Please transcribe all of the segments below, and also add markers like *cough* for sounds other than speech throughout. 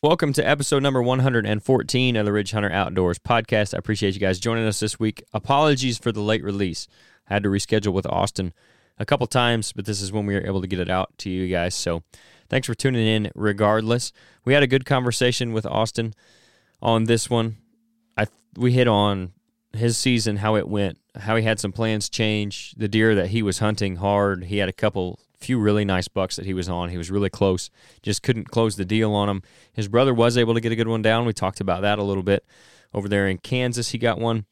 Welcome to episode number 114 of the Ridge Hunter Outdoors podcast. I appreciate you guys joining us this week. Apologies for the late release. I had to reschedule with Austin a couple times, but this is when we were able to get it out to you guys. So thanks for tuning in regardless. We had a good conversation with Austin on this one. I we hit on his season, how it went, how he had some plans change, the deer that he was hunting hard. He had a couple few really nice bucks that he was on. He was really close, just couldn't close the deal on him. His brother was able to get a good one down. We talked about that a little bit over there in Kansas. He got one.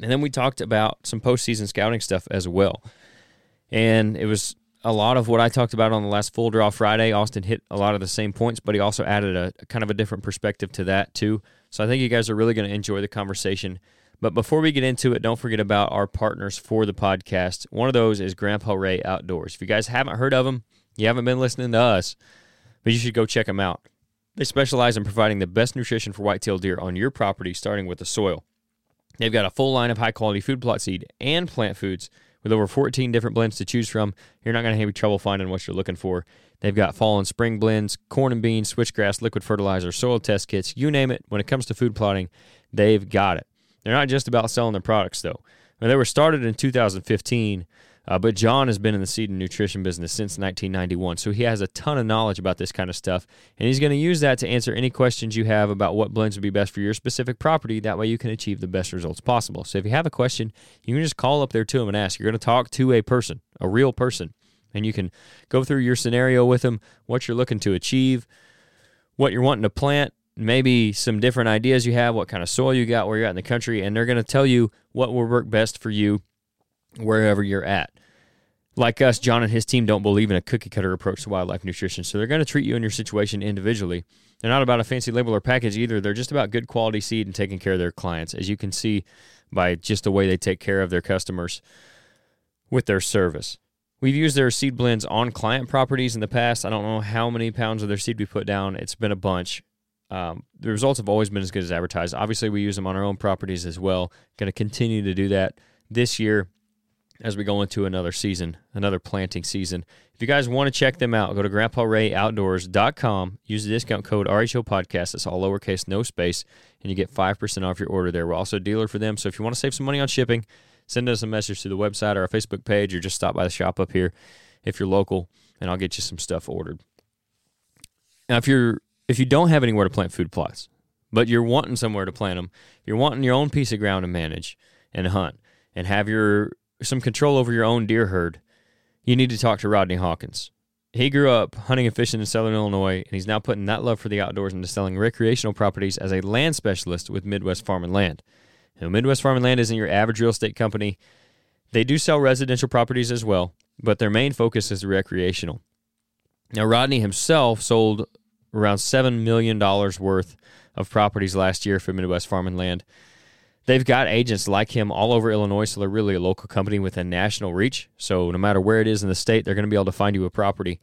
And then we talked about some postseason scouting stuff as well. And it was a lot of what I talked about on the last full draw Friday. Austin hit a lot of the same points, but he also added a, kind of a different perspective to that too. So I think you guys are really going to enjoy the conversation. But before we get into it, don't forget about our partners for the podcast. One of those is Grandpa Ray Outdoors. If you guys haven't heard of them, you haven't been listening to us, but you should go check them out. They specialize in providing the best nutrition for whitetail deer on your property, starting with the soil. They've got a full line of high quality food plot seed and plant foods with over 14 different blends to choose from. You're not going to have any trouble finding what you're looking for. They've got fall and spring blends, corn and beans, switchgrass, liquid fertilizer, soil test kits, you name it. When it comes to food plotting, they've got it. They're not just about selling their products, though. they were started in 2015, uh, but John has been in the seed and nutrition business since 1991, so he has a ton of knowledge about this kind of stuff, and he's going to use that to answer any questions you have about what blends would be best for your specific property. That way, you can achieve the best results possible. So, if you have a question, you can just call up there to him and ask. You're going to talk to a person, a real person, and you can go through your scenario with them, what you're looking to achieve, what you're wanting to plant, maybe some different ideas you have, what kind of soil you got, where you're at in the country, and they're going to tell you what will work best for you wherever you're at. Like us, John and his team don't believe in a cookie cutter approach to wildlife nutrition, so they're going to treat you and your situation individually. They're not about a fancy label or package either. They're just about good quality seed and taking care of their clients, as you can see by just the way they take care of their customers with their service. We've used their seed blends on client properties in the past. I don't know how many pounds of their seed we put down. It's been a bunch. Um, the results have always been as good as advertised. Obviously, we use them on our own properties as well. Going to continue to do that this year as we go into another season, another planting season. If you guys want to check them out, go to grandparayOutdoors.com. Use the discount code RHO Podcast. It's all lowercase, no space, and you get 5% off your order there. We're also a dealer for them. So if you want to save some money on shipping, send us a message to the website or our Facebook page or just stop by the shop up here if you're local, and I'll get you some stuff ordered. Now, if you're if you don't have anywhere to plant food plots, but you're wanting somewhere to plant them, you're wanting your own piece of ground to manage and hunt and have your some control over your own deer herd, you need to talk to Rodney Hawkins. He grew up hunting and fishing in Southern Illinois, and he's now putting that love for the outdoors into selling recreational properties as a land specialist with Midwest Farm and Land. Now, Midwest Farm and Land isn't your average real estate company. They do sell residential properties as well, but their main focus is recreational. Now, Rodney himself sold around $7 million worth of properties last year for Midwest Farm and Land. They've got agents like him all over Illinois, so they're really a local company with a national reach. So no matter where it is in the state, they're going to be able to find you a property.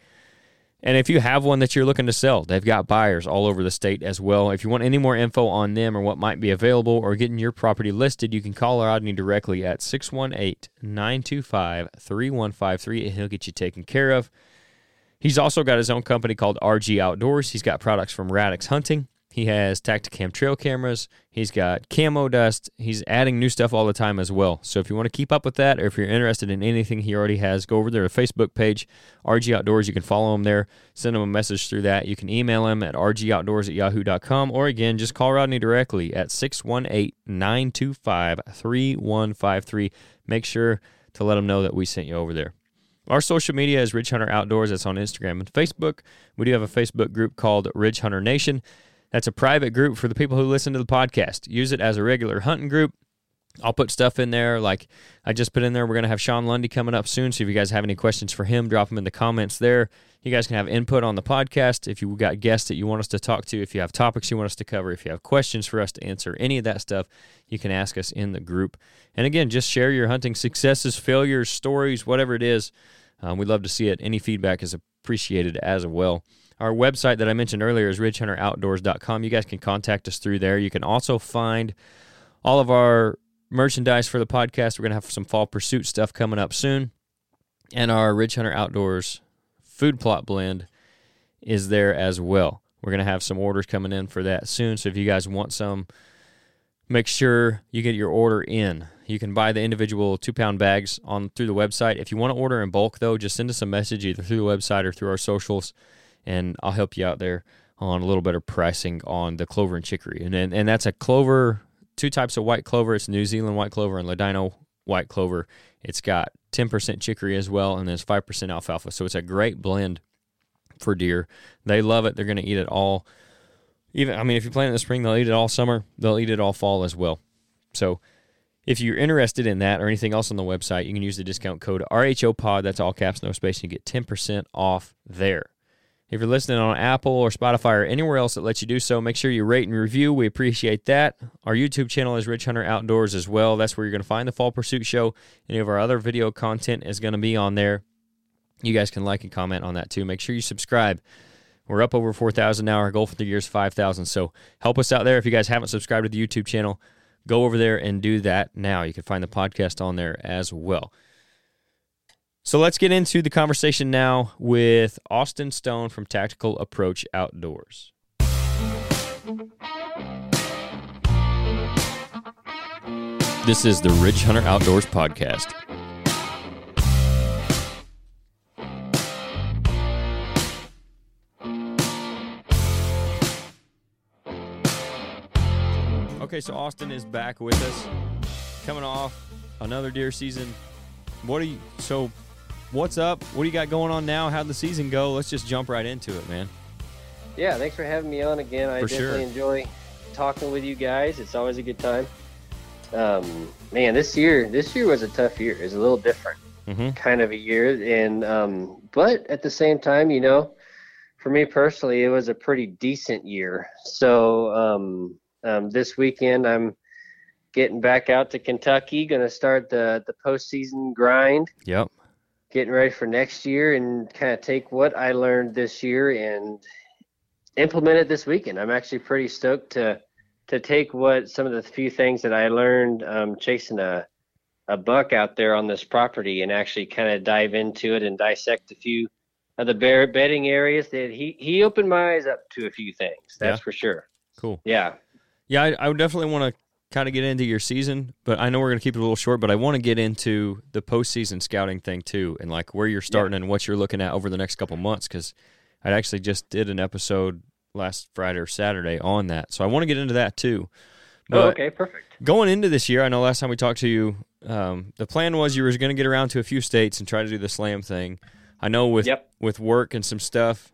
And if you have one that you're looking to sell, they've got buyers all over the state as well. If you want any more info on them or what might be available or getting your property listed, you can call Rodney directly at 618 925 3153 and he'll get you taken care of. He's also got his own company called RG Outdoors. He's got products from Radix Hunting. He has Tactacam trail cameras. He's got camo dust. He's adding new stuff all the time as well. So if you want to keep up with that, or if you're interested in anything he already has, go over there to Facebook page, RG Outdoors. You can follow him there. Send him a message through that. You can email him at rgoutdoors at yahoo.com, or again, just call Rodney directly at 618 925 3153. Make sure to let him know that we sent you over there. Our social media is Ridge Hunter Outdoors. That's on Instagram and Facebook. We do have a Facebook group called Ridge Hunter Nation. That's a private group for the people who listen to the podcast. Use it as a regular hunting group. I'll put stuff in there like I just put in there. We're going to have Sean Lundy coming up soon. So if you guys have any questions for him, drop them in the comments there. You guys can have input on the podcast. If you got guests that you want us to talk to, if you have topics you want us to cover, if you have questions for us to answer, any of that stuff, you can ask us in the group. And again, just share your hunting successes, failures, stories, whatever it is. Um, we'd love to see it. Any feedback is appreciated as well. Our website that I mentioned earlier is ridgehunteroutdoors.com. You guys can contact us through there. You can also find all of our merchandise for the podcast. We're going to have some fall pursuit stuff coming up soon. And our Ridge Hunter Outdoors food plot blend is there as well. We're going to have some orders coming in for that soon. So if you guys want some, make sure you get your order in. You can buy the individual two pound bags on through the website. If you want to order in bulk, though, just send us a message either through the website or through our socials, and I'll help you out there on a little better pricing on the clover and chicory. And and, and that's a clover, two types of white clover. It's New Zealand white clover and Ladino white clover. It's got 10% chicory as well, and there's 5% alfalfa. So it's a great blend for deer. They love it. They're going to eat it all. Even I mean, if you plant it in the spring, they'll eat it all summer. They'll eat it all fall as well. So if you're interested in that or anything else on the website, you can use the discount code RHOPOD. That's all caps, no space. And you get 10% off there. If you're listening on Apple or Spotify or anywhere else that lets you do so, make sure you rate and review. We appreciate that. Our YouTube channel is Ridge Hunter Outdoors as well. That's where you're going to find the Fall Pursuit Show. Any of our other video content is going to be on there. You guys can like and comment on that too. Make sure you subscribe. We're up over 4,000 now. Our goal for the year is 5,000. So help us out there. If you guys haven't subscribed to the YouTube channel, go over there and do that now. You can find the podcast on there as well. So let's get into the conversation now with Austin Stone from Tactical Approach Outdoors. This is the Ridge Hunter Outdoors Podcast. Okay, so Austin is back with us, coming off another deer season. What are you? So, what's up? What do you got going on now? How'd the season go? Let's just jump right into it, man. Yeah, thanks for having me on again. I For definitely sure. enjoy talking with you guys. It's always a good time. Um, man, this year, this year was a tough year. It's a little different Mm-hmm. kind of a year, and um, but at the same time, you know, for me personally, it was a pretty decent year. So um, um, this weekend, I'm getting back out to Kentucky. Going to start the the postseason grind Yep. Getting ready for next year and kind of take what I learned this year and implement it this weekend. I'm actually pretty stoked to to take what some of the few things that I learned um, chasing a a buck out there on this property and actually kind of dive into it and dissect a few of the bear bedding areas that he he opened my eyes up to a few things. That's Yeah. for sure. Cool. Yeah. Yeah, I, I would definitely want to kind of get into your season, but I know we're going to keep it a little short. But I want to get into the postseason scouting thing too, and like where you're starting and what you're looking at over the next couple months. Because I actually just did an episode last Friday or Saturday on that, so I want to get into that too. But oh, okay, perfect. going into this year, I know last time we talked to you, um, the plan was you were going to get around to a few states and try to do the slam thing. I know with Yep. with work and some stuff,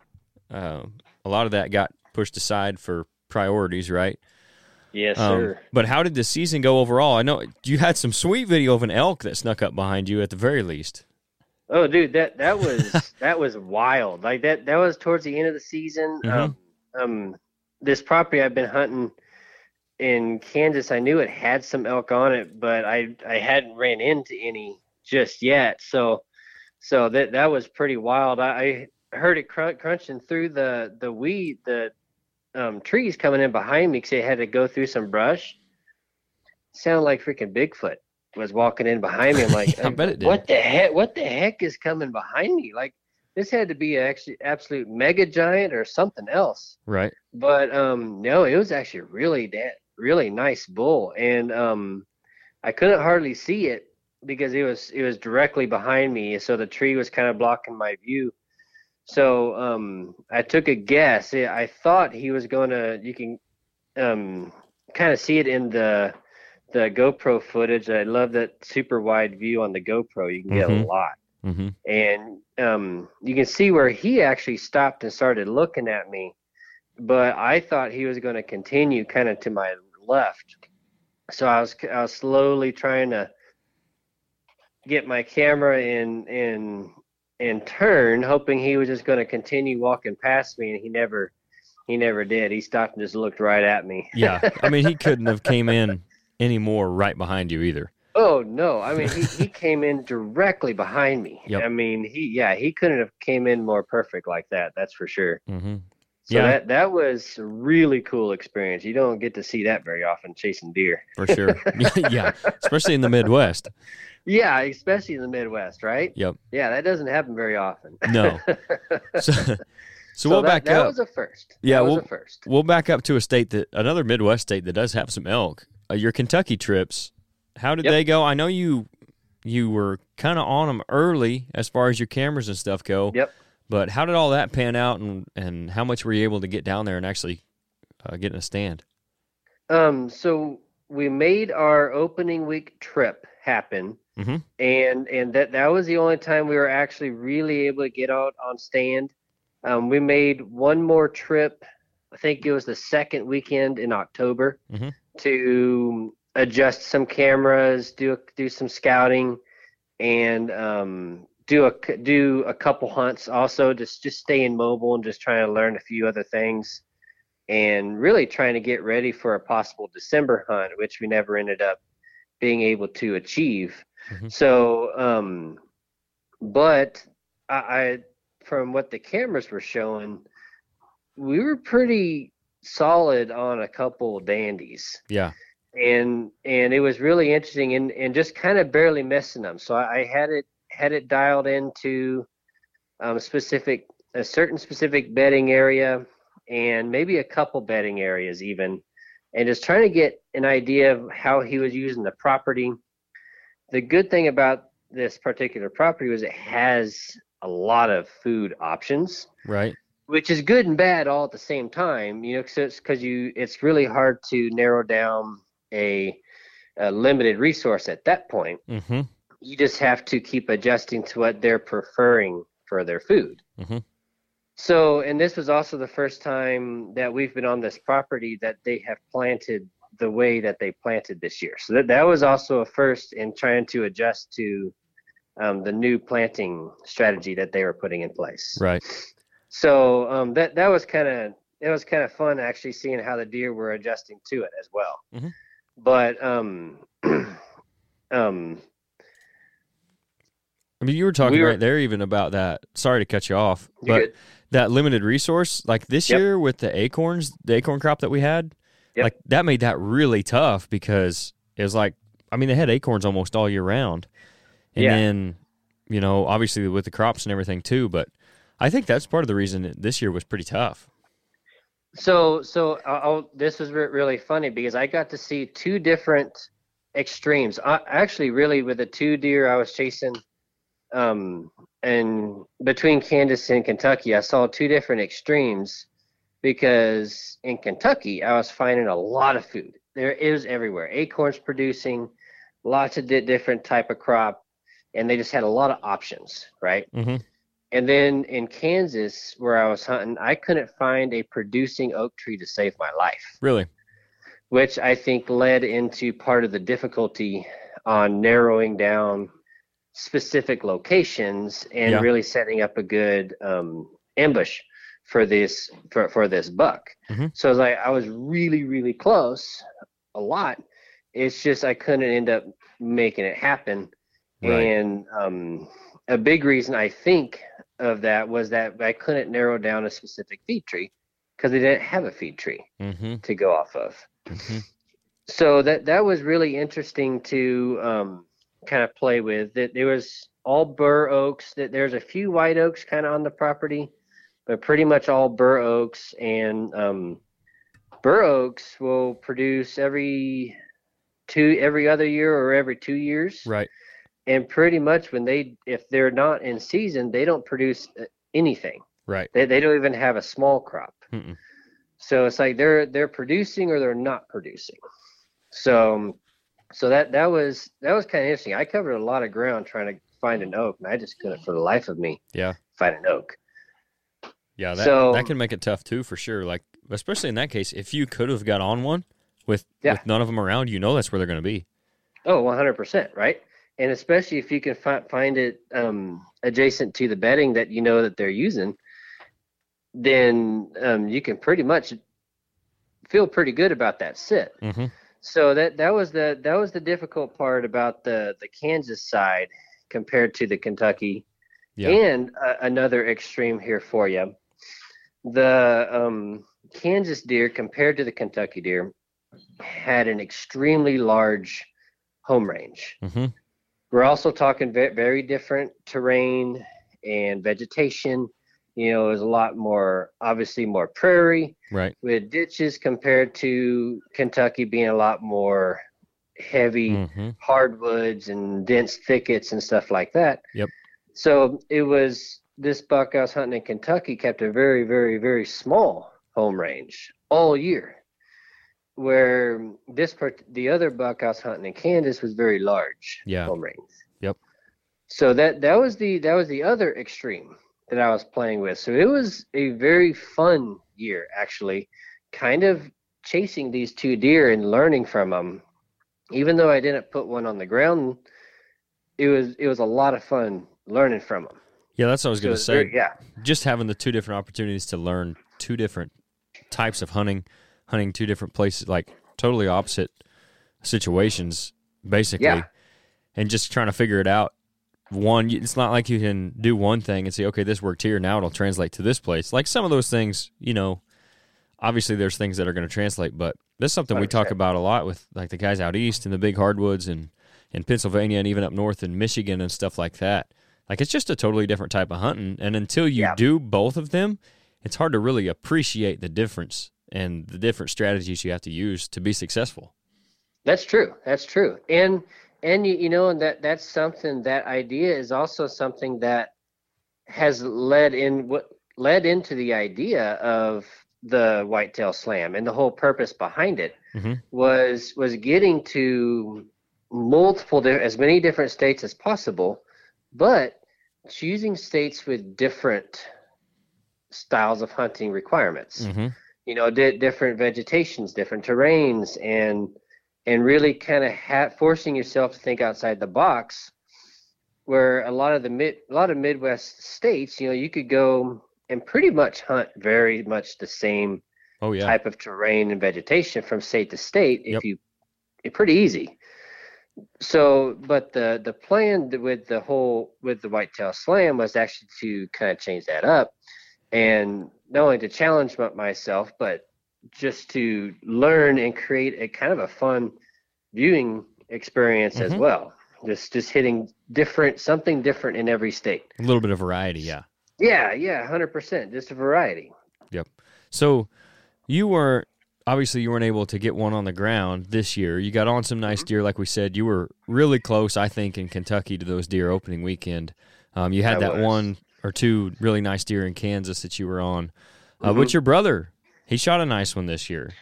um, a lot of that got pushed aside for priorities, right? Yes, Um, sir. But how did the season go overall? I know you had some sweet video of an elk that snuck up behind you at the very least. Oh, dude, that that was *laughs* that was wild. Like that that was towards the end of the season. Mhm. Um, um, this property I've been hunting in Kansas, I knew it had some elk on it, but I I hadn't ran into any just yet. So so that that was pretty wild. I, I heard it crun- crunching through the the weed, the um, trees coming in behind me because they had to go through some brush. Sounded like freaking Bigfoot was walking in behind me. I'm like, *laughs* I bet it did. what the heck? What the heck is coming behind me? Like this had to be actually absolute mega giant or something else. Right. But um, no, it was actually really that really nice bull, and um, I couldn't hardly see it because it was it was directly behind me, so the tree was kind of blocking my view. So um, I took a guess. I thought he was going to. You can um, kind of see it in the the GoPro footage. I love that super wide view on the GoPro. You can get Mhm. a lot Mm-hmm. and um, you can see where he actually stopped and started looking at me. But I thought he was going to continue kind of to my left, so I was I was slowly trying to get my camera in in in turn, hoping he was just going to continue walking past me, and he never he never did. He stopped and just looked right at me. Yeah. I mean, he *laughs* couldn't have came in any more right behind you either. Oh no! I mean, he, he came in directly behind me. Yep. I mean, he yeah, he couldn't have came in more perfect like that. That's for sure. Mm-hmm. So Yeah. that that was a really cool experience. You don't get to see that very often chasing deer. For sure. *laughs* *laughs* yeah. Especially in the Midwest. Yeah, especially in the Midwest, right? Yep. Yeah, that doesn't happen very often. No. *laughs* So, So, we'll that, back that up. That was a first. Yeah, that was we'll- a first. We'll back up to a state that another Midwest state that does have some elk. Uh, your Kentucky trips, how did Yep. they go? I know you you were kind of on them early as far as your cameras and stuff go. Yep. But how did all that pan out, and and how much were you able to get down there and actually uh, get in a stand? Um, so we made our opening week trip happen, Mhm. and and that that was the only time we were actually really able to get out on stand. Um, we made one more trip. I think it was the second weekend in October Mhm. to adjust some cameras, do do some scouting, and um, do a do a couple hunts. Also, just just staying mobile and just trying to learn a few other things and really trying to get ready for a possible December hunt, which we never ended up being able to achieve. Mhm. So, um, but I, I, from what the cameras were showing, we were pretty solid on a couple dandies, Yeah. and and it was really interesting, and and just kind of barely missing them. So I, I had it had it dialed into um, specific a certain specific bedding area and maybe a couple bedding areas even and just trying to get an idea of how he was using the property the good thing about this particular property was it has a lot of food options Right. which is good and bad all at the same time you know because you it's really hard to narrow down a, a limited resource at that point Mm-hmm. You just have to keep adjusting to what they're preferring for their food. Mhm. So, and this was also the first time that we've been on this property that they have planted the way that they planted this year. So that, that was also a first in trying to adjust to um, the new planting strategy that they were putting in place. Right. So um, that that was kind of it was kind of fun actually seeing how the deer were adjusting to it as well. Mhm. But um, *clears throat* um, I mean, you were talking We were- right there even about that. Sorry to cut you off, but good. that limited resource, like this Yep. year with the acorns, the acorn crop that we had, Yep. like that made that really tough because it was like, I mean, they had acorns almost all year round, and Yeah. then you know, obviously with the crops and everything too. But I think that's part of the reason this year was pretty tough. So, so I'll, I'll- this was really funny because I got to see two different extremes. I, actually, really, with the two deer I was chasing, um, and between Kansas and Kentucky, I saw two different extremes because in Kentucky, I was finding a lot of food. There is everywhere. Acorns producing, lots of di- different type of crop, and they just had a lot of options, right? Mm-hmm. And then in Kansas, where I was hunting, I couldn't find a producing oak tree to save my life, Really? which I think led into part of the difficulty on narrowing down specific locations and Yeah. really setting up a good um, ambush for this for, for this buck. Mhm. So I was like, I was really really close, a lot. It's just I couldn't end up making it happen. Right. And um, a big reason I think of that was that I couldn't narrow down a specific feed tree because they didn't have a feed tree Mm-hmm. to go off of. mm-hmm. So that that was really interesting to um, kind of play with. That there was all bur oaks. That there's a few white oaks kind of on the property, but pretty much all bur oaks. And um, bur oaks will produce every two every other year or every two years Right. and pretty much when they if they're not in season they don't produce uh, anything Right. they, they don't even have a small crop Mm-mm. so it's like they're they're producing or they're not producing so um, so that that was that was kind of interesting i covered a lot of ground trying to find an oak and i just couldn't for the life of me Yeah. find an oak Yeah. That So- that can make it tough too, for sure. Like especially in that case, if you could have got on one with Yeah. with none of them around, you know that's where they're going to be. Oh, 100%, right? And especially if you can fi- find it um, adjacent to the bedding that you know that they're using, then um, you can pretty much feel pretty good about that sit. Mm-hmm. So that that was the that was the difficult part about the the Kansas side compared to the Kentucky. Yeah. And uh, another extreme here for you, the um, Kansas deer compared to the Kentucky deer had an extremely large home range. Mm-hmm. We're also talking ve- very different terrain and vegetation You know, it was a lot more, obviously more prairie Right. with ditches compared to Kentucky being a lot more heavy Mm-hmm. hardwoods and dense thickets and stuff like that. Yep. So it was this buck I was hunting in Kentucky kept a very, very, very small home range all year. Where this part, the other buck I was hunting in Kansas was very large Yeah. home range. Yep. So that that was the that was the other extreme that I was playing with. So it was a very fun year actually, kind of chasing these two deer and learning from them. Even though I didn't put one on the ground, it was it was a lot of fun learning from them. Yeah, that's what I was So going to say. very- yeah, Just having the two different opportunities to learn two different types of hunting, hunting two different places, like totally opposite situations, basically, Yeah. and just trying to figure it out. One, it's not like you can do one thing and say, okay, this worked here. Now it'll translate to this place. Like some of those things, you know, obviously there's things that are going to translate, but this is something we talk about a lot with like the guys out east in the big hardwoods and in Pennsylvania and even up north in Michigan and stuff like that. Like it's just a totally different type of hunting, and until you Yeah. do both of them, it's hard to really appreciate the difference and the different strategies you have to use to be successful. that's true. That's true. And and you, you know, and that that's something that idea is also something that has led in what led into the idea of the whitetail slam and the whole purpose behind it Mhm. was was getting to multiple as many different states as possible but choosing states with different styles of hunting requirements Mm-hmm. you know di- different vegetations different terrains and and really kind of ha- forcing yourself to think outside the box where a lot of the mid a lot of midwest states you know you could go and pretty much hunt very much the same Oh yeah, type of terrain and vegetation from state to state if Yep. you it's pretty easy so but the the plan with the whole with the whitetail slam was actually to kind of change that up and not only to challenge myself but just to learn and create a kind of a fun viewing experience as Mhm. well just just hitting different something different in every state a little bit of variety. Yeah. yeah yeah 100% just a variety Yep. So you weren't obviously you weren't able to get one on the ground this year. You got on some nice Mm-hmm. deer, like we said. You were really close, I think, in Kentucky to those deer opening weekend. Um, you had I that was. one or two really nice deer in Kansas that you were on. Uh, Mhm. But your brother, he shot a nice one this year.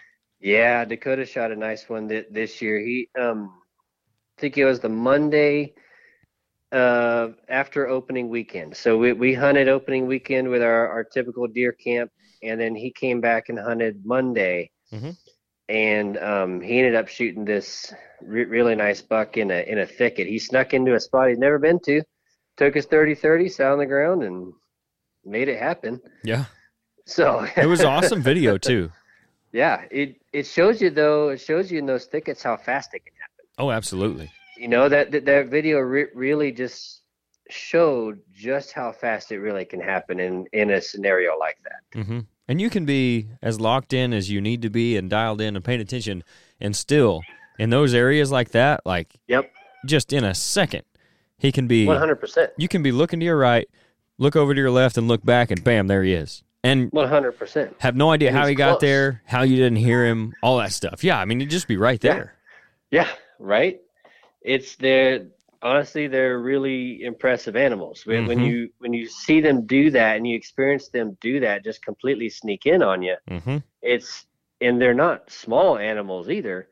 Yeah, Dakota shot a nice one th- this year. He, um, I think it was the Monday uh, after opening weekend. So we, we hunted opening weekend with our, our typical deer camp, and then he came back and hunted Monday. Mhm. And um, he ended up shooting this re- really nice buck in a in a thicket. He snuck into a spot he'd never been to, took his 30-30, sat on the ground, and made it happen. Yeah, So it was *laughs* awesome video too. Yeah, it it shows you though. It shows you in those thickets how fast it can happen. Oh, absolutely. You know that that, that video re- really just showed just how fast it really can happen in in a scenario like that. Mm-hmm. And you can be as locked in as you need to be and dialed in and paying attention, and still in those areas like that, like Yep, just in a second, he can be. one hundred percent, You can be looking to your right, look over to your left, and look back, and bam, there he is. And one hundred percent. have no idea And how he got there, how you didn't hear him, all that stuff. Yeah, I mean, he'd just be right there. Yeah, right. It's they're honestly they're really impressive animals. When, when Mhm. you when you see them do that and you experience them do that, just completely sneak in on you. hmm it's and they're not small animals either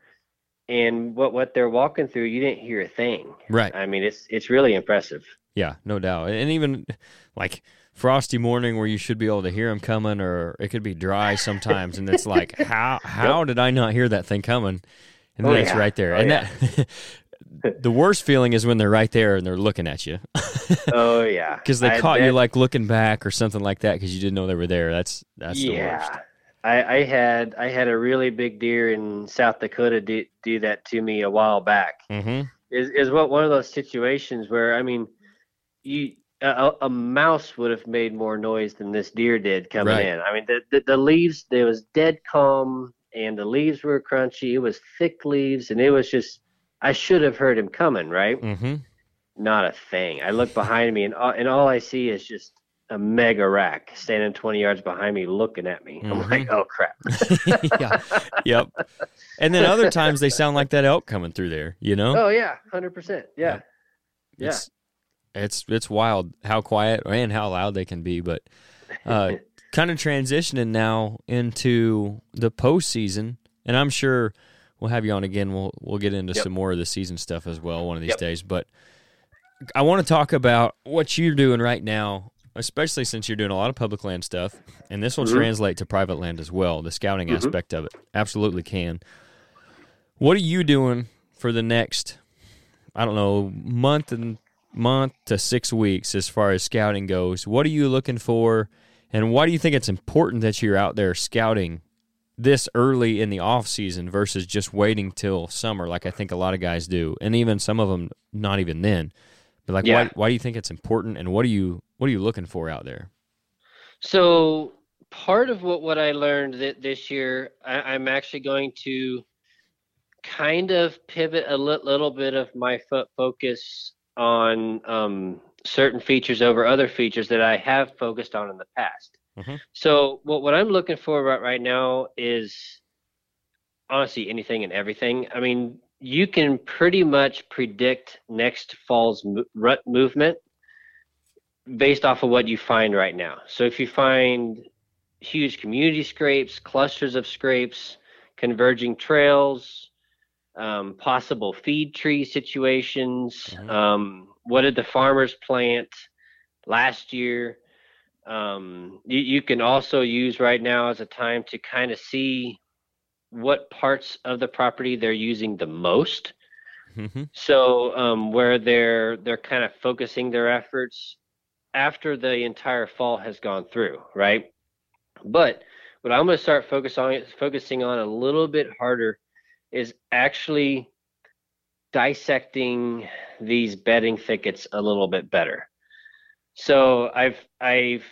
and what what they're walking through you didn't hear a thing Right. i mean it's it's really impressive Yeah, no doubt. And even like frosty morning where you should be able to hear them coming, or it could be dry sometimes, and it's like, *laughs* how how did I not hear that thing coming? And then Oh, it's yeah. right there. Oh, and yeah. that *laughs* the worst feeling is when they're right there and they're looking at you *laughs* oh yeah because they I caught you like looking back or something like that because you didn't know they were there. That's that's the worst. yeah I, I had I had a really big deer in South Dakota do, do that to me a while back. Mm-hmm. Is is what one of those situations where I mean, you a, a mouse would have made more noise than this deer did coming Right. in. I mean, the, the the leaves there was dead calm and the leaves were crunchy. It was thick leaves and it was just I should have heard him coming, right? Mm-hmm. Not a thing. I look behind me and all, and all I see is just a mega rack standing 20 yards behind me looking at me. I'm Mhm. like, oh crap. *laughs* yeah. Yep. And then other times they sound like that elk coming through there, you know? Oh yeah, 100%. Yeah. yeah. It's it's it's wild how quiet and how loud they can be, but uh *laughs* kind of transitioning now into the postseason, and I'm sure we'll have you on again. We'll we'll get into Yep. some more of the season stuff as well one of these Yep. days. But I want to talk about what you're doing right now, especially since you're doing a lot of public land stuff, and this will Mhm. translate to private land as well. The scouting Mhm. aspect of it absolutely can. What are you doing for the next? I don't know, month and month to six weeks as far as scouting goes. What are you looking for, and why do you think it's important that you're out there scouting this early in the off season versus just waiting till summer, like I think a lot of guys do, and even some of them not even then. But like, Yeah. why why do you think it's important, and what are you what are you looking for out there? So part of what, what I learned that this year, I, I'm actually going to kind of pivot a li- little bit of my fo- focus on um, certain features over other features that I have focused on in the past. Mhm. So what, what I'm looking for right, right now is honestly anything and everything. I mean, you can pretty much predict next fall's mo- rut movement based off of what you find right now. So if you find huge community scrapes, clusters of scrapes, converging trails, um, possible feed tree situations, Mhm. um, what did the farmers plant last year? Um, you, you can also use right now as a time to kind of see what parts of the property they're using the most. Mm-hmm. So um, where they're they're kind of focusing their efforts after the entire fall has gone through, right? But what I'm going to start focus on focusing on a little bit harder is actually dissecting these bedding thickets a little bit better. So I've I've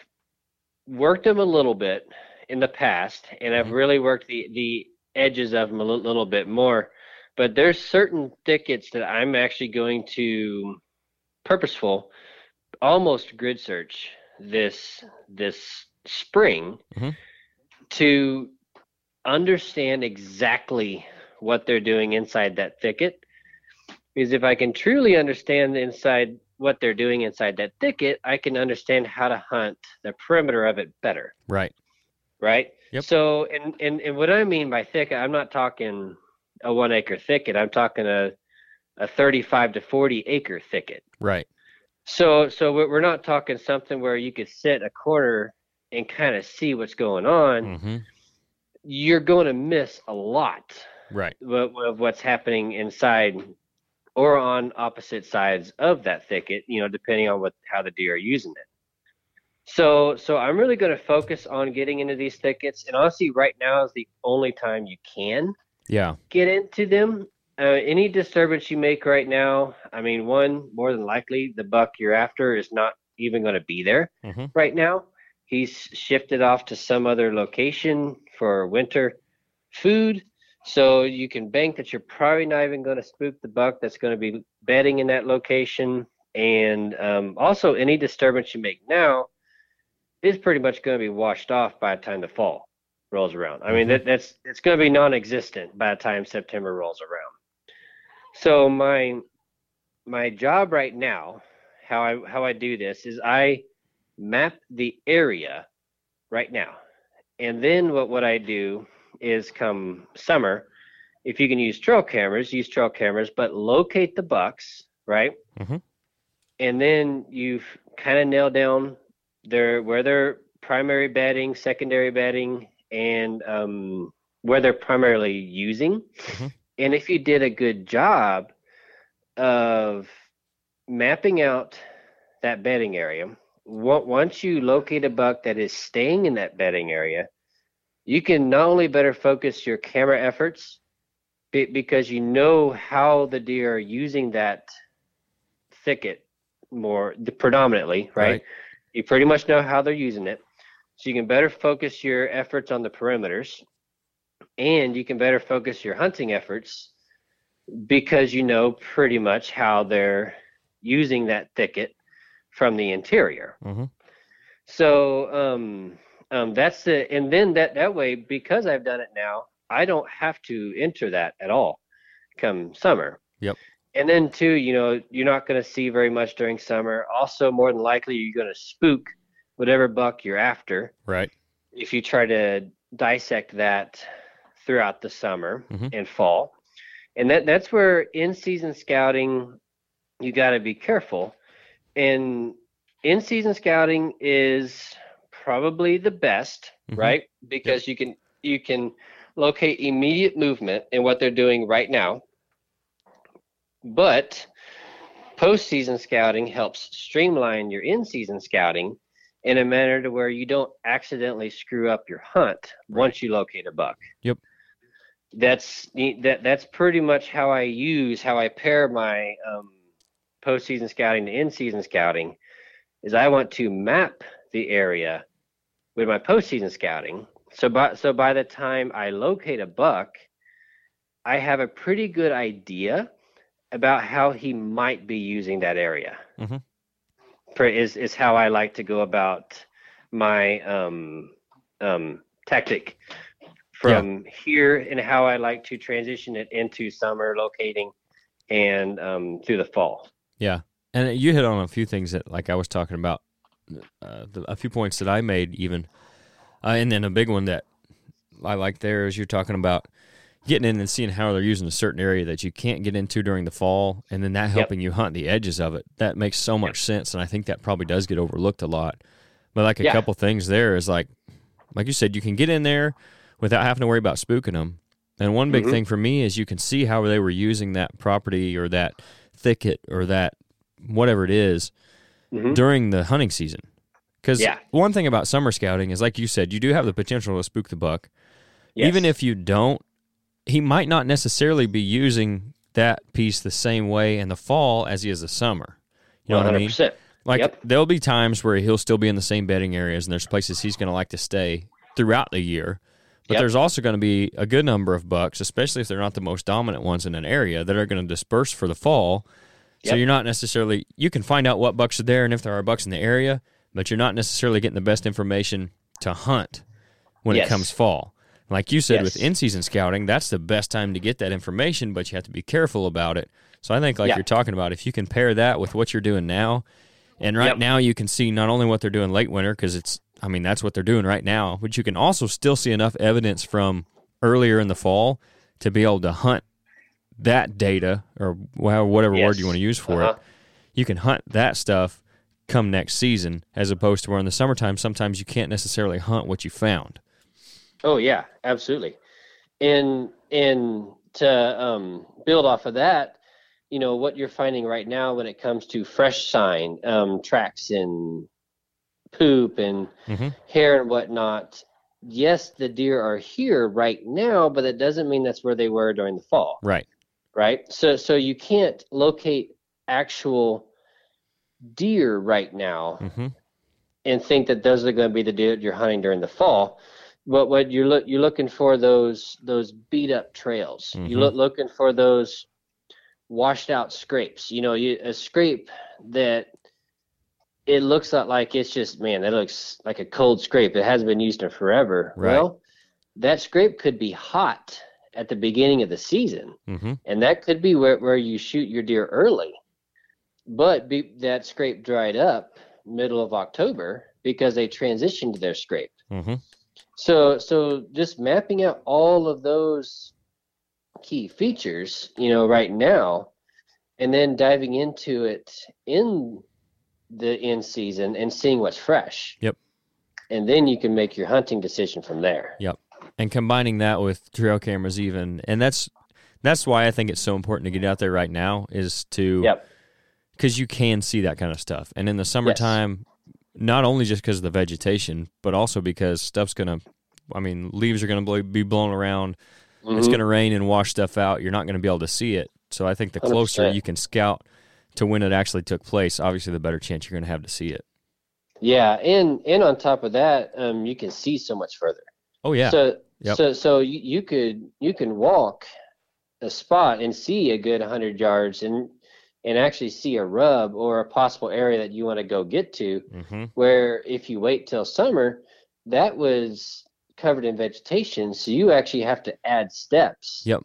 worked them a little bit in the past, and I've Mhm. really worked the the edges of them a li- little bit more. But there's certain thickets that I'm actually going to purposeful, almost grid search this this spring Mhm. to understand exactly what they're doing inside that thicket. Because if I can truly understand inside what they're doing inside that thicket, I can understand how to hunt the perimeter of it better Right. right? Yep. So, and, and and what I mean by thicket, I'm not talking a one acre thicket. I'm talking a a 35 to 40 acre thicket. Right. So, so we're not talking something where you could sit a corner and kind of see what's going on. Mm-hmm. You're going to miss a lot Right. of of what's happening inside or on opposite sides of that thicket, you know, depending on what how the deer are using it. So so I'm really going to focus on getting into these thickets and honestly right now is the only time you can Yeah. get into them. Uh, any disturbance you make right now, I mean, one more than likely the buck you're after is not even going to be there Mhm. right now. He's shifted off to some other location for winter food. So you can bank that you're probably not even going to spook the buck that's going to be bedding in that location. And um, also, any disturbance you make now is pretty much going to be washed off by the time the fall rolls around. I mean, Mhm. that, that's it's going to be non-existent by the time September rolls around. So my my job right now, how I how I do this is I map the area right now, and then what what I do is come summer, if you can use trail cameras, use trail cameras, but locate the bucks, right? Mhm. And then you've kind of nailed down their where they're primary bedding, secondary bedding, and um, where they're primarily using. Mhm. And if you did a good job of mapping out that bedding area, once you locate a buck that is staying in that bedding area, you can not only better focus your camera efforts be- because you know how the deer are using that thicket more predominantly, right? Right. You pretty much know how they're using it. So you can better focus your efforts on the perimeters and you can better focus your hunting efforts because you know pretty much how they're using that thicket from the interior. Mhm. So um, um, that's the, and then that that way because I've done it now, I don't have to enter that at all come summer. Yep. And then too, you know, you're not going to see very much during summer. Also, more than likely, you're going to spook whatever buck you're after Right. if you try to dissect that throughout the summer Mhm. and fall. And that that's where in season scouting you got to be careful. And in season scouting is probably the best, Mhm. right? Because you can you can locate immediate movement in what they're doing right now. But postseason scouting helps streamline your in-season scouting in a manner to where you don't accidentally screw up your hunt once you locate a buck. Yep. That's that. That's pretty much how I use how I pair my um, postseason scouting to in-season scouting. Is I want to map the area with my postseason scouting. So by so by the time I locate a buck, I have a pretty good idea about how he might be using that area. Mhm. For is is how I like to go about my um, um, tactic from here and how I like to transition it into summer locating and um, through the fall. Yeah, and you hit on a few things that, like I was talking about, uh, the, a few points that I made, even, uh, and then a big one that I like there is you're talking about getting in and seeing how they're using a certain area that you can't get into during the fall, and then that helping you hunt the edges of it. That makes so much sense, and I think that probably does get overlooked a lot. But like a Yeah. couple things there is like, like you said, you can get in there without having to worry about spooking them. And one big Mhm. thing for me is you can see how they were using that property or that thicket or that whatever it is Mhm. during the hunting season. Because Yeah. one thing about summer scouting is, like you said, you do have the potential to spook the buck. Yes. Even if you don't, he might not necessarily be using that piece the same way in the fall as he is the summer. You know what I mean? 100%. Like Yep. there'll be times where he'll still be in the same bedding areas, and there's places he's going to like to stay throughout the year. But Yep. there's also going to be a good number of bucks, especially if they're not the most dominant ones in an area, that are going to disperse for the fall. So you're not necessarily you can find out what bucks are there and if there are bucks in the area, but you're not necessarily getting the best information to hunt when it comes fall. Like you said with in-season scouting, that's the best time to get that information, but you have to be careful about it. So I think like Yeah. you're talking about if you can pair that with what you're doing now, and right Yep. now you can see not only what they're doing late winter because it's I mean that's what they're doing right now, but you can also still see enough evidence from earlier in the fall to be able to hunt that data or wha- whatever word you want to use for Uh-huh. it. You can hunt that stuff come next season as opposed to where in the summertime sometimes you can't necessarily hunt what you found. Oh yeah, absolutely. And and to um, build off of that, you know what you're finding right now when it comes to fresh sign um, tracks and poop and Mhm. hair and whatnot. Yes, the deer are here right now, but it doesn't mean that's where they were during the fall, Right. Right? So so you can't locate actual deer right now hmm and think that those are going to be the deer you're hunting during the fall. But what you're look you're looking for those those beat up trails. Mhm. You look looking for those washed out scrapes. You know, you a scrape that it looks like, like it's just man, that looks like a cold scrape. It hasn't been used in forever. Right. Well, that scrape could be hot at the beginning of the season. Hmm and that could be where, where you shoot your deer early but be, that scrape dried up middle of october because they transitioned to their scrape. Hmm so so just mapping out all of those key features you know right now and then diving into it in the in season and seeing what's fresh. Yep. and then you can make your hunting decision from there and combining that with trail cameras even and that's that's why i think it's so important to get out there right now is to yep. because you can see that kind of stuff. And in the summertime not only just because of the vegetation but also because stuff's gonna i mean leaves are gonna be blown around. It's Mhm. gonna rain and wash stuff out. You're not gonna be able to see it. So i think the closer 100%. you can scout to when it actually took place obviously the better chance you're gonna have to see it. Yeah, and and on top of that, um, you can see so much further. oh yeah. So Yep. so so you, you could you can walk a spot and see a good hundred yards, and and actually see a rub or a possible area that you want to go get to. Mm-hmm. Where if you wait till summer, that was covered in vegetation, so you actually have to add steps. Yep.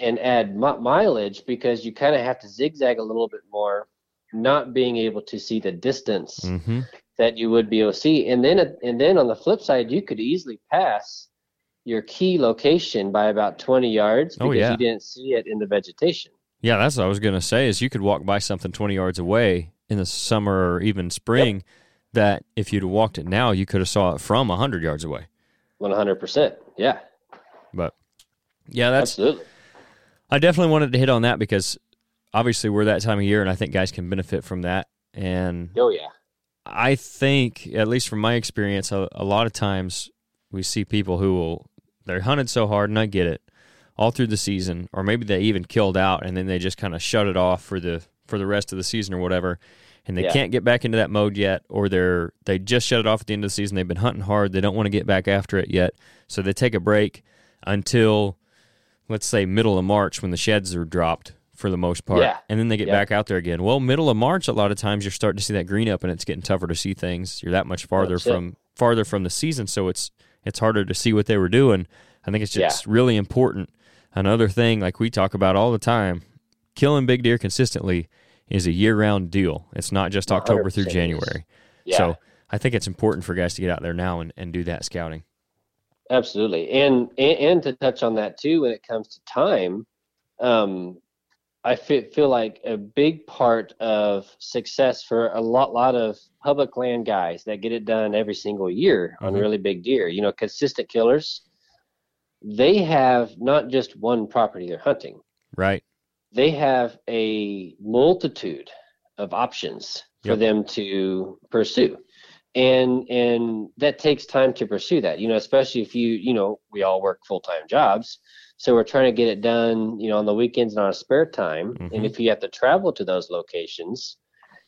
And add mi- mileage because you kind of have to zigzag a little bit more, not being able to see the distance Mm-hmm. that you would be able to see. And then and then on the flip side, you could easily pass your key location by about 20 yards Oh, because yeah. you didn't see it in the vegetation. Yeah, that's what I was gonna say. Is you could walk by something twenty yards away in the summer or even spring, that if you'd walked it now, you could have saw it from hundred yards away. 100%. Yeah, But yeah, that's absolutely. I definitely wanted to hit on that because obviously we're that time of year, and I think guys can benefit from that. And Oh, yeah. I think, at least from my experience, a, a lot of times we see people who will they're hunted so hard, and I get it, all through the season, or maybe they even killed out, and then they just kind of shut it off for the for the rest of the season or whatever, and they Yeah. can't get back into that mode yet, or they're they just shut it off at the end of the season. They've been hunting hard, they don't want to get back after it yet, so they take a break until let's say middle of March when the sheds are dropped for the most part, Yeah. and then they get back out there again. Well, middle of March, a lot of times you're starting to see that green up, and it's getting tougher to see things. You're that much farther That's it. from farther from the season, so it's it's harder to see what they were doing. I think it's just really important. Another thing, like we talk about all the time, killing big deer consistently is a year-round deal. It's not just October through January. Yeah. So I think it's important for guys to get out there now and, and do that scouting. Absolutely, and, and and to touch on that too, when it comes to time, um, I feel feel like a big part of success for a lot lot of public land guys that get it done every single year on Mhm. really big deer. You know, consistent killers. They have not just one property they're hunting; Right. they have a multitude of options for them to pursue and and that takes time to pursue that you know especially if you you know we all work full-time jobs so we're trying to get it done you know on the weekends and on our spare time Mhm. and if you have to travel to those locations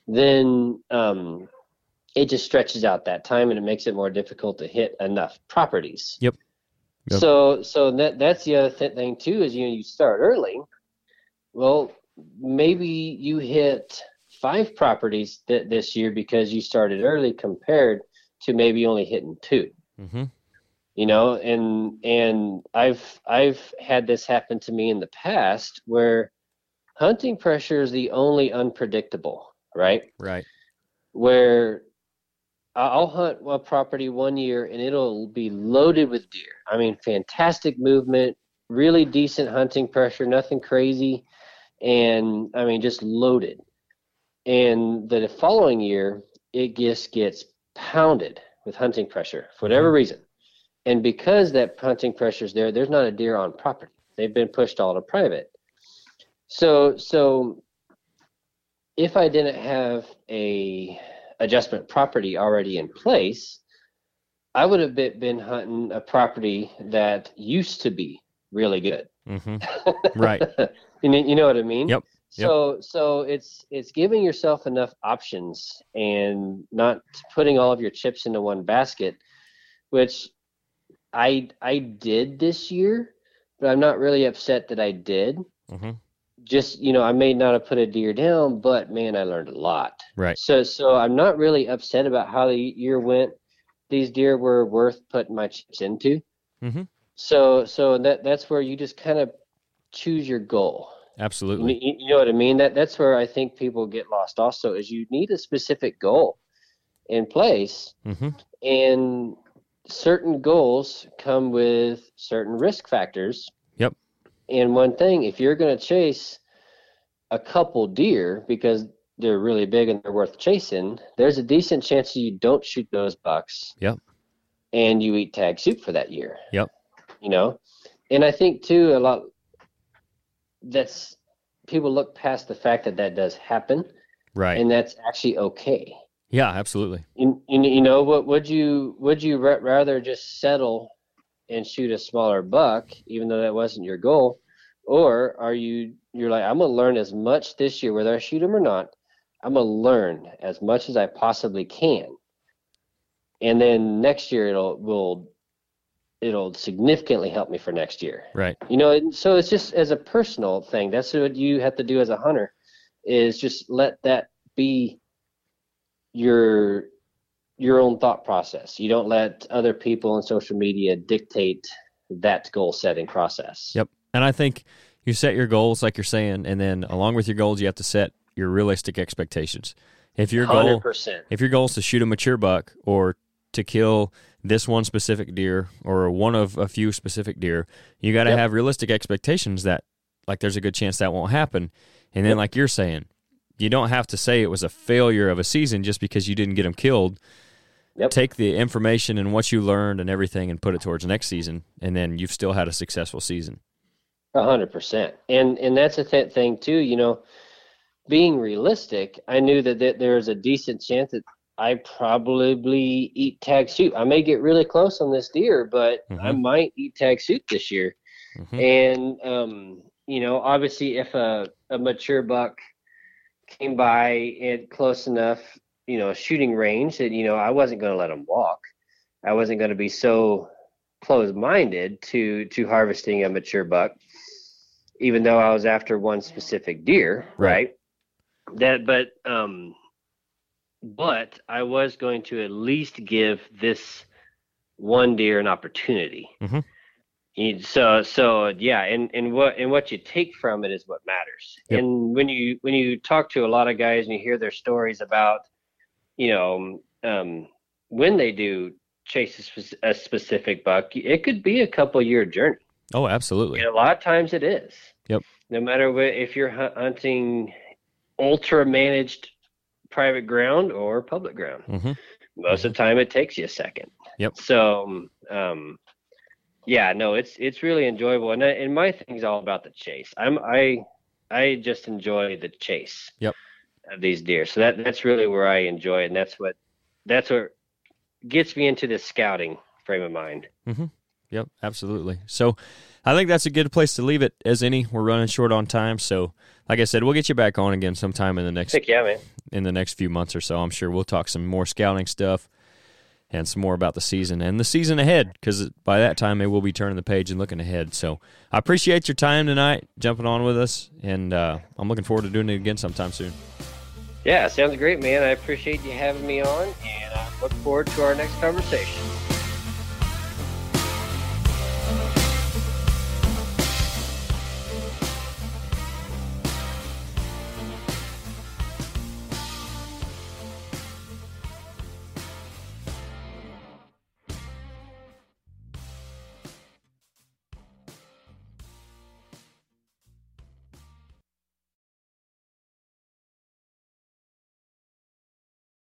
then um it just stretches out that time and it makes it more difficult to hit enough properties Yep. Yep. so so that that's the other th- thing too is you know you start early well maybe you hit five properties th- this year because you started early compared to maybe only hitting two Mm-hmm. you know and and i've i've had this happen to me in the past where hunting pressure is the only unpredictable right Right. where I'll hunt a property one year and it'll be loaded with deer. I mean, fantastic movement, really decent hunting pressure, nothing crazy, and I mean, just loaded. And the following year, it just gets pounded with hunting pressure for whatever reason. And because that hunting pressure is there, there's not a deer on property. They've been pushed all to private. So, so if I didn't have a adjustment property already in place, I would have been, been hunting a property that used to be really good. Mm-hmm. *laughs* Right. you know, you know what I mean? Yep. Yep. So so it's it's giving yourself enough options and not putting all of your chips into one basket, which I I did this year, but I'm not really upset that I did. Mm-hmm. Just you know, I may not have put a deer down, but man, I learned a lot. Right. So so I'm not really upset about how the year went. These deer were worth putting my chips into. Mm-hmm. So so that that's where you just kind of choose your goal. Absolutely. you you know what I mean? That that's where I think people get lost. Also, is you need a specific goal in place, Mm-hmm. and certain goals come with certain risk factors. Yep. And one thing, if you're going to chase a couple deer because they're really big and they're worth chasing, there's a decent chance you don't shoot those bucks. Yep. And you eat tag soup for that year. Yep. You know, and I think too a lot that's people look past the fact that that does happen Right. and that's actually okay. yeah. Absolutely. You, you, you know what would you would you ra- rather just settle and shoot a smaller buck even though that wasn't your goal or are you you're like I'm to learn as much this year whether I shoot him or not I'm to learn as much as I possibly can and then next year it'll will it'll significantly help me for next year Right. you know and so it's just as a personal thing that's what you have to do as a hunter is just let that be your your own thought process. You don't let other people on social media dictate that goal setting process. Yep. And I think you set your goals like you're saying and then along with your goals you have to set your realistic expectations. If your goal 100%. if your goal is to shoot a mature buck or to kill this one specific deer or one of a few specific deer, you got to Yep. have realistic expectations that like there's a good chance that won't happen. And then Yep. like you're saying, you don't have to say it was a failure of a season just because you didn't get them killed. Yep. Take the information and what you learned and everything and put it towards next season, and then you've still had a successful season. A hundred percent, and and that's a th- thing too. You know, being realistic, I knew that, that there was a decent chance that I probably eat tag soup. I may get really close on this deer, but I Mhm. might eat tag soup this year. Mhm. And um, you know, obviously, if a a mature buck came by at close enough, you know, shooting range that you know I wasn't going to let him walk. I wasn't going to be so closed-minded to to harvesting a mature buck, even though I was after one specific deer, Right. right? That, but um, but I was going to at least give this one deer an opportunity. Mhm. You- So so yeah, and and what and what you take from it is what matters. Yep. And when you when you talk to a lot of guys and you hear their stories about, you know, um, when they do chase a specific buck, it could be a couple year journey. Oh, absolutely. And a lot of times it is. Yep. No matter what, if you're hunting ultra managed private ground or public ground, hmm most of the time it takes you a second. Yep. So, um, yeah, no, it's it's really enjoyable, and I- and my thing's all about the chase. I'm I I just enjoy the chase. Yep. Of these deer, so that that's really where I enjoy it, and that's what that's what gets me into this scouting frame of mind. Mm-hmm. Yep, absolutely. So I think that's a good place to leave it as any. We're running short on time, so like I said, we'll get you back on again sometime in the next Heck yeah, man. in the next few months or so. I'm sure we'll talk some more scouting stuff and some more about the season and the season ahead because by that time they will be turning the page and looking ahead. So I appreciate your time tonight, jumping on with us, and uh, I'm looking forward to doing it again sometime soon. Yeah, sounds great, man. I appreciate you having me on, and I look forward to our next conversation.